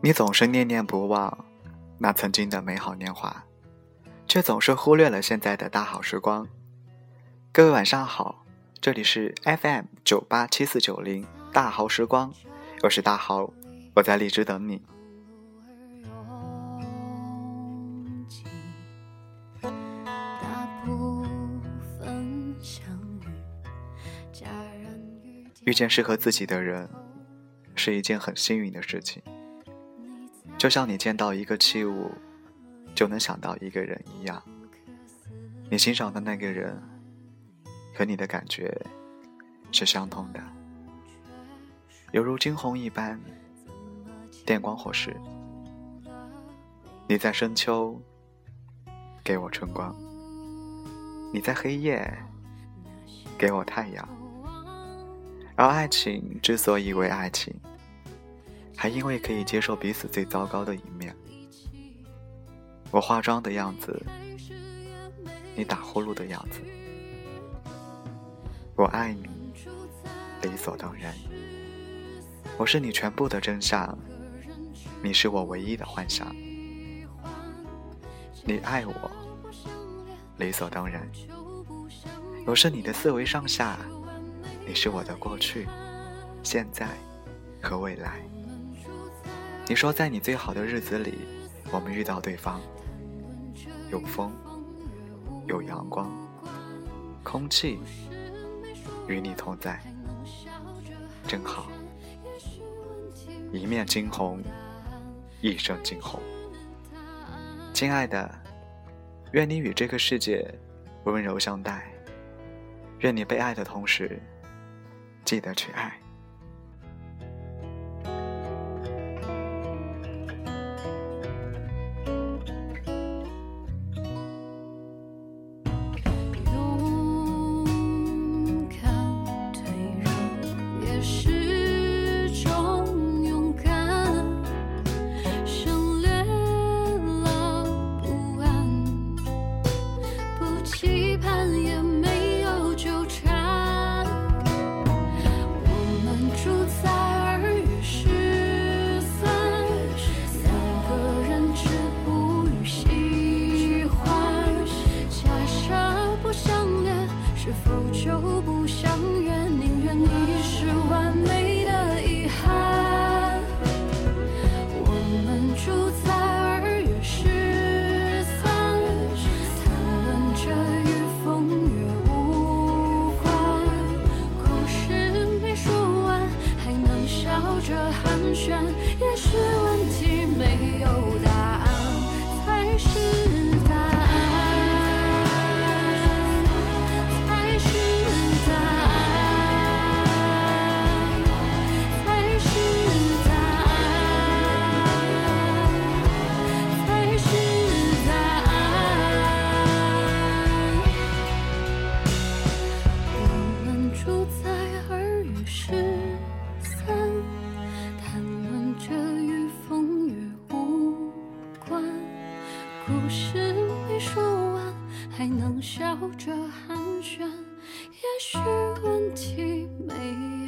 你总是念念不忘那曾经的美好年华，却总是忽略了现在的大好时光。各位晚上好，这里是 FM 九八七四九零大好时光，我是大豪，我在荔枝等你。遇见适合自己的人，是一件很幸运的事情。就像你见到一个器物，就能想到一个人一样，你欣赏的那个人和你的感觉是相通的，犹如惊鸿一般，电光火石。你在深秋给我春光，你在黑夜给我太阳，而爱情之所以为爱情。还因为可以接受彼此最糟糕的一面，我化妆的样子，你打呼噜的样子，我爱你，理所当然。我是你全部的真相，你是我唯一的幻想。你爱我，理所当然。我是你的四维上下，你是我的过去、现在和未来。你说，在你最好的日子里，我们遇到对方，有风，有阳光，空气与你同在，真好。一面惊鸿，一生惊鸿。亲爱的，愿你与这个世界温柔相待，愿你被爱的同时，记得去爱。是故事没说完，还能笑着寒暄，也许问题没有。